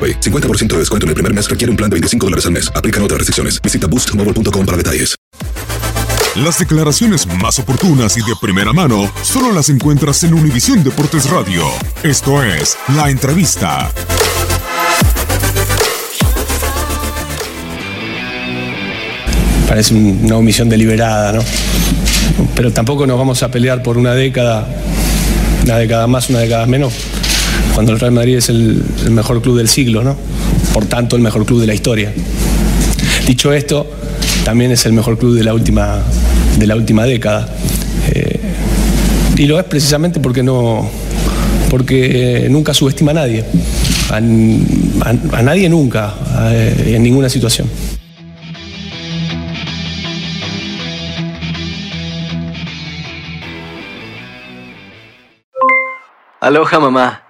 AroPay. 50% de descuento en el primer mes requiere un plan de 25 dólares al mes. Aplican otras restricciones. Visita boostmobile.com para detalles. Las declaraciones más oportunas y de primera mano solo las encuentras en Univisión Deportes Radio. Esto es La Entrevista. Parece una omisión deliberada, ¿no? Pero tampoco nos vamos a pelear por una década, una década más, una década menos, cuando el Real Madrid es el, mejor club del siglo, ¿no? Por tanto, el mejor club de la historia. Dicho esto, también es el mejor club de la última, de la última década. Eh, y lo es precisamente porque no porque nunca subestima a nadie. A, a- a nadie nunca, eh, en ninguna situación. Aloha mamá.